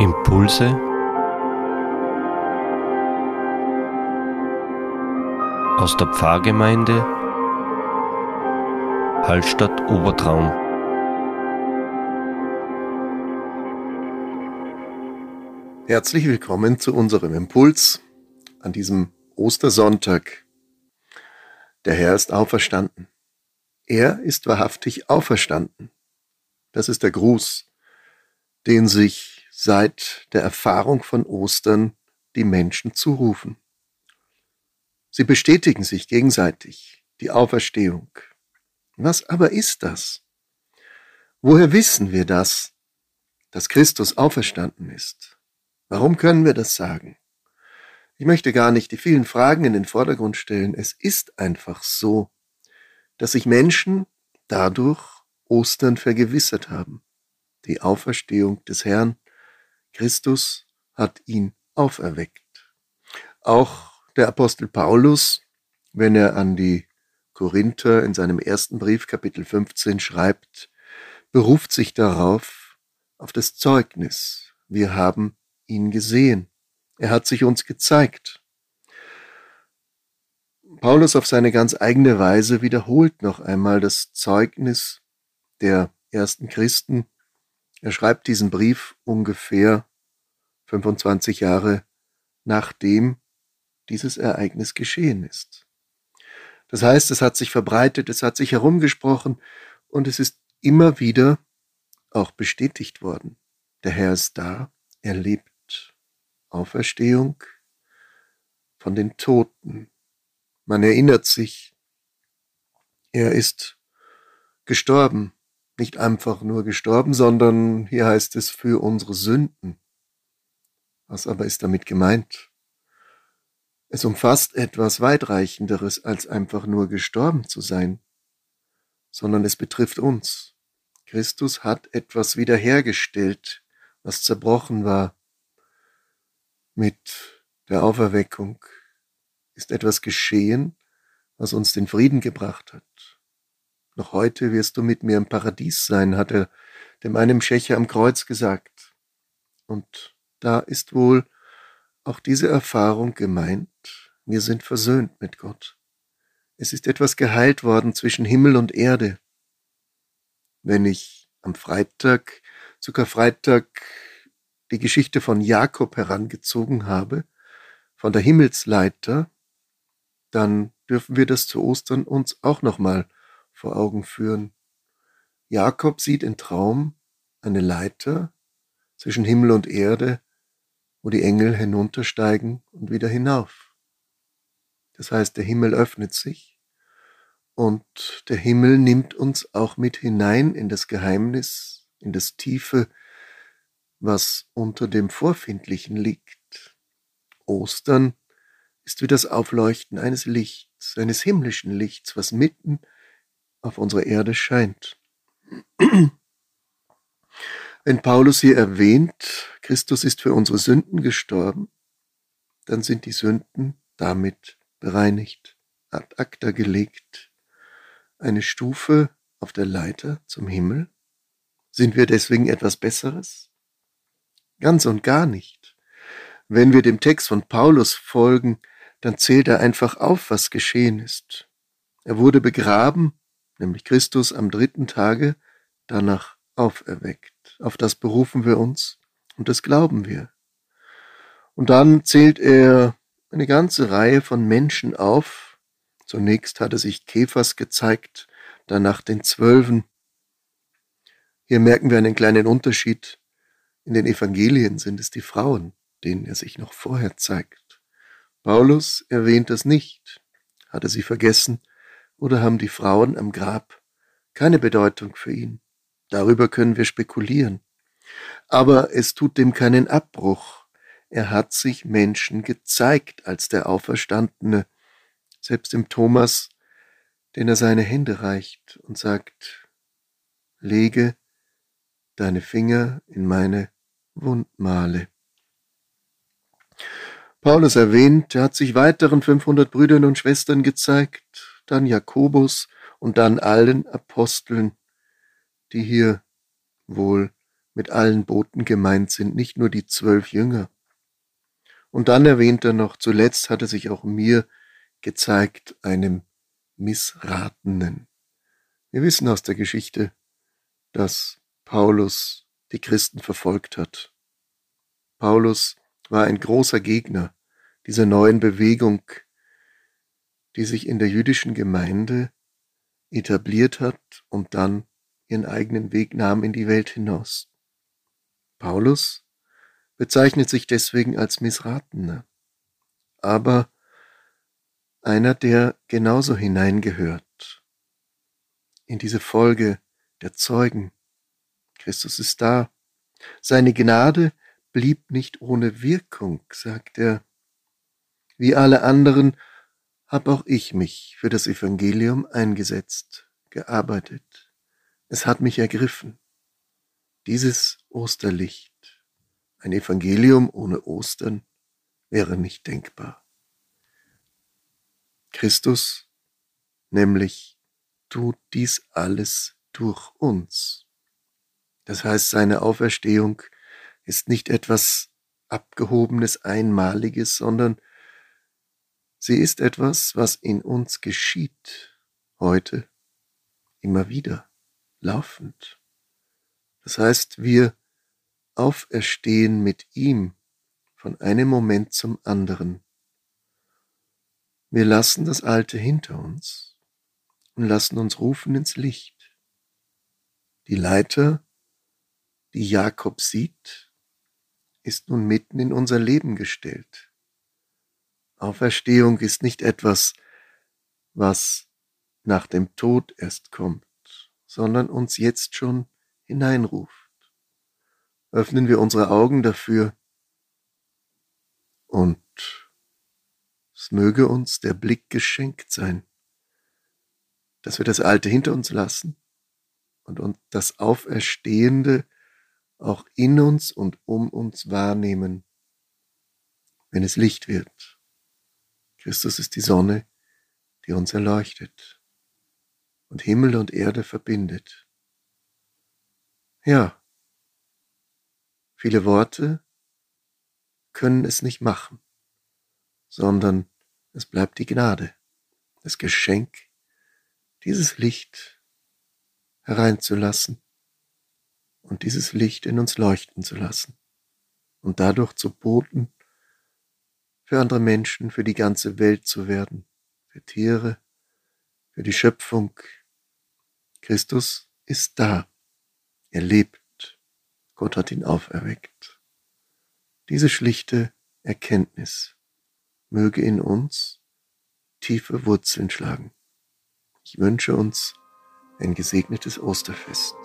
Impulse aus der Pfarrgemeinde Hallstatt Obertraum. Herzlich willkommen zu unserem Impuls an diesem Ostersonntag. Der Herr ist auferstanden. Er ist wahrhaftig auferstanden. Das ist der Gruß, den sich seit der Erfahrung von Ostern die Menschen zurufen. Sie bestätigen sich gegenseitig die Auferstehung. Was aber ist das? Woher wissen wir das, dass Christus auferstanden ist? Warum können wir das sagen? Ich möchte gar nicht die vielen Fragen in den Vordergrund stellen. Es ist einfach so, dass sich Menschen dadurch Ostern vergewissert haben. Die Auferstehung des Herrn Christus hat ihn auferweckt. Auch der Apostel Paulus, wenn er an die Korinther in seinem ersten Brief Kapitel 15 schreibt, beruft sich darauf, auf das Zeugnis. Wir haben ihn gesehen. Er hat sich uns gezeigt. Paulus auf seine ganz eigene Weise wiederholt noch einmal das Zeugnis der ersten Christen. Er schreibt diesen Brief ungefähr 25 Jahre nachdem dieses Ereignis geschehen ist. Das heißt, es hat sich verbreitet, es hat sich herumgesprochen und es ist immer wieder auch bestätigt worden. Der Herr ist da, er lebt. Auferstehung von den Toten. Man erinnert sich, er ist gestorben, nicht einfach nur gestorben, sondern hier heißt es für unsere Sünden. Was aber ist damit gemeint? Es umfasst etwas weitreichenderes als einfach nur gestorben zu sein, sondern es betrifft uns. Christus hat etwas wiederhergestellt, was zerbrochen war. Mit der Auferweckung ist etwas geschehen, was uns den Frieden gebracht hat. Noch heute wirst du mit mir im Paradies sein, hat er dem einen Schächer am Kreuz gesagt. Und da ist wohl auch diese Erfahrung gemeint, wir sind versöhnt mit Gott. Es ist etwas geheilt worden zwischen Himmel und Erde. Wenn ich am Freitag, sogar Freitag, die Geschichte von Jakob herangezogen habe, von der Himmelsleiter, dann dürfen wir das zu Ostern uns auch nochmal vor Augen führen. Jakob sieht im Traum eine Leiter zwischen Himmel und Erde, wo die Engel hinuntersteigen und wieder hinauf. Das heißt, der Himmel öffnet sich und der Himmel nimmt uns auch mit hinein in das Geheimnis, in das Tiefe, was unter dem Vorfindlichen liegt. Ostern ist wie das Aufleuchten eines Lichts, eines himmlischen Lichts, was mitten auf unserer Erde scheint. Wenn Paulus hier erwähnt, Christus ist für unsere Sünden gestorben, dann sind die Sünden damit bereinigt, ad acta gelegt, eine Stufe auf der Leiter zum Himmel. Sind wir deswegen etwas Besseres? Ganz und gar nicht. Wenn wir dem Text von Paulus folgen, dann zählt er einfach auf, was geschehen ist. Er wurde begraben, nämlich Christus am dritten Tage, danach auferweckt. Auf das berufen wir uns und das glauben wir. Und dann zählt er eine ganze Reihe von Menschen auf. Zunächst hat er sich Käfers gezeigt, danach den Zwölfen. Hier merken wir einen kleinen Unterschied. In den Evangelien sind es die Frauen, denen er sich noch vorher zeigt. Paulus erwähnt das nicht. Hat er sie vergessen oder haben die Frauen am Grab keine Bedeutung für ihn? Darüber können wir spekulieren. Aber es tut dem keinen Abbruch. Er hat sich Menschen gezeigt als der Auferstandene, selbst dem Thomas, den er seine Hände reicht und sagt, lege deine Finger in meine Wundmale. Paulus erwähnt, er hat sich weiteren 500 Brüdern und Schwestern gezeigt, dann Jakobus und dann allen Aposteln die hier wohl mit allen Boten gemeint sind, nicht nur die zwölf Jünger. Und dann erwähnt er noch, zuletzt hat er sich auch mir gezeigt, einem Missratenen. Wir wissen aus der Geschichte, dass Paulus die Christen verfolgt hat. Paulus war ein großer Gegner dieser neuen Bewegung, die sich in der jüdischen Gemeinde etabliert hat und dann ihren eigenen Weg nahm in die Welt hinaus. Paulus bezeichnet sich deswegen als Missratener, aber einer, der genauso hineingehört in diese Folge der Zeugen. Christus ist da. Seine Gnade blieb nicht ohne Wirkung, sagt er. Wie alle anderen habe auch ich mich für das Evangelium eingesetzt, gearbeitet. Es hat mich ergriffen. Dieses Osterlicht, ein Evangelium ohne Ostern, wäre nicht denkbar. Christus nämlich tut dies alles durch uns. Das heißt, seine Auferstehung ist nicht etwas Abgehobenes, Einmaliges, sondern sie ist etwas, was in uns geschieht, heute, immer wieder, laufend. Das heißt, wir auferstehen mit ihm von einem Moment zum anderen. Wir lassen das Alte hinter uns und lassen uns rufen ins Licht. Die Leiter, die Jakob sieht, ist nun mitten in unser Leben gestellt. Auferstehung ist nicht etwas, was nach dem Tod erst kommt, sondern uns jetzt schon hineinruft. Öffnen wir unsere Augen dafür und es möge uns der Blick geschenkt sein, dass wir das Alte hinter uns lassen und das Auferstehende auch in uns und um uns wahrnehmen, wenn es Licht wird. Christus ist die Sonne, die uns erleuchtet und Himmel und Erde verbindet. Ja, viele Worte können es nicht machen sondern es bleibt die Gnade, das Geschenk, dieses Licht hereinzulassen und dieses Licht in uns leuchten zu lassen und dadurch zu Boten für andere Menschen, für die ganze Welt zu werden, für Tiere, für die Schöpfung. Christus ist da, er lebt, Gott hat ihn auferweckt. Diese schlichte Erkenntnis möge in uns tiefe Wurzeln schlagen. Ich wünsche uns ein gesegnetes Osterfest.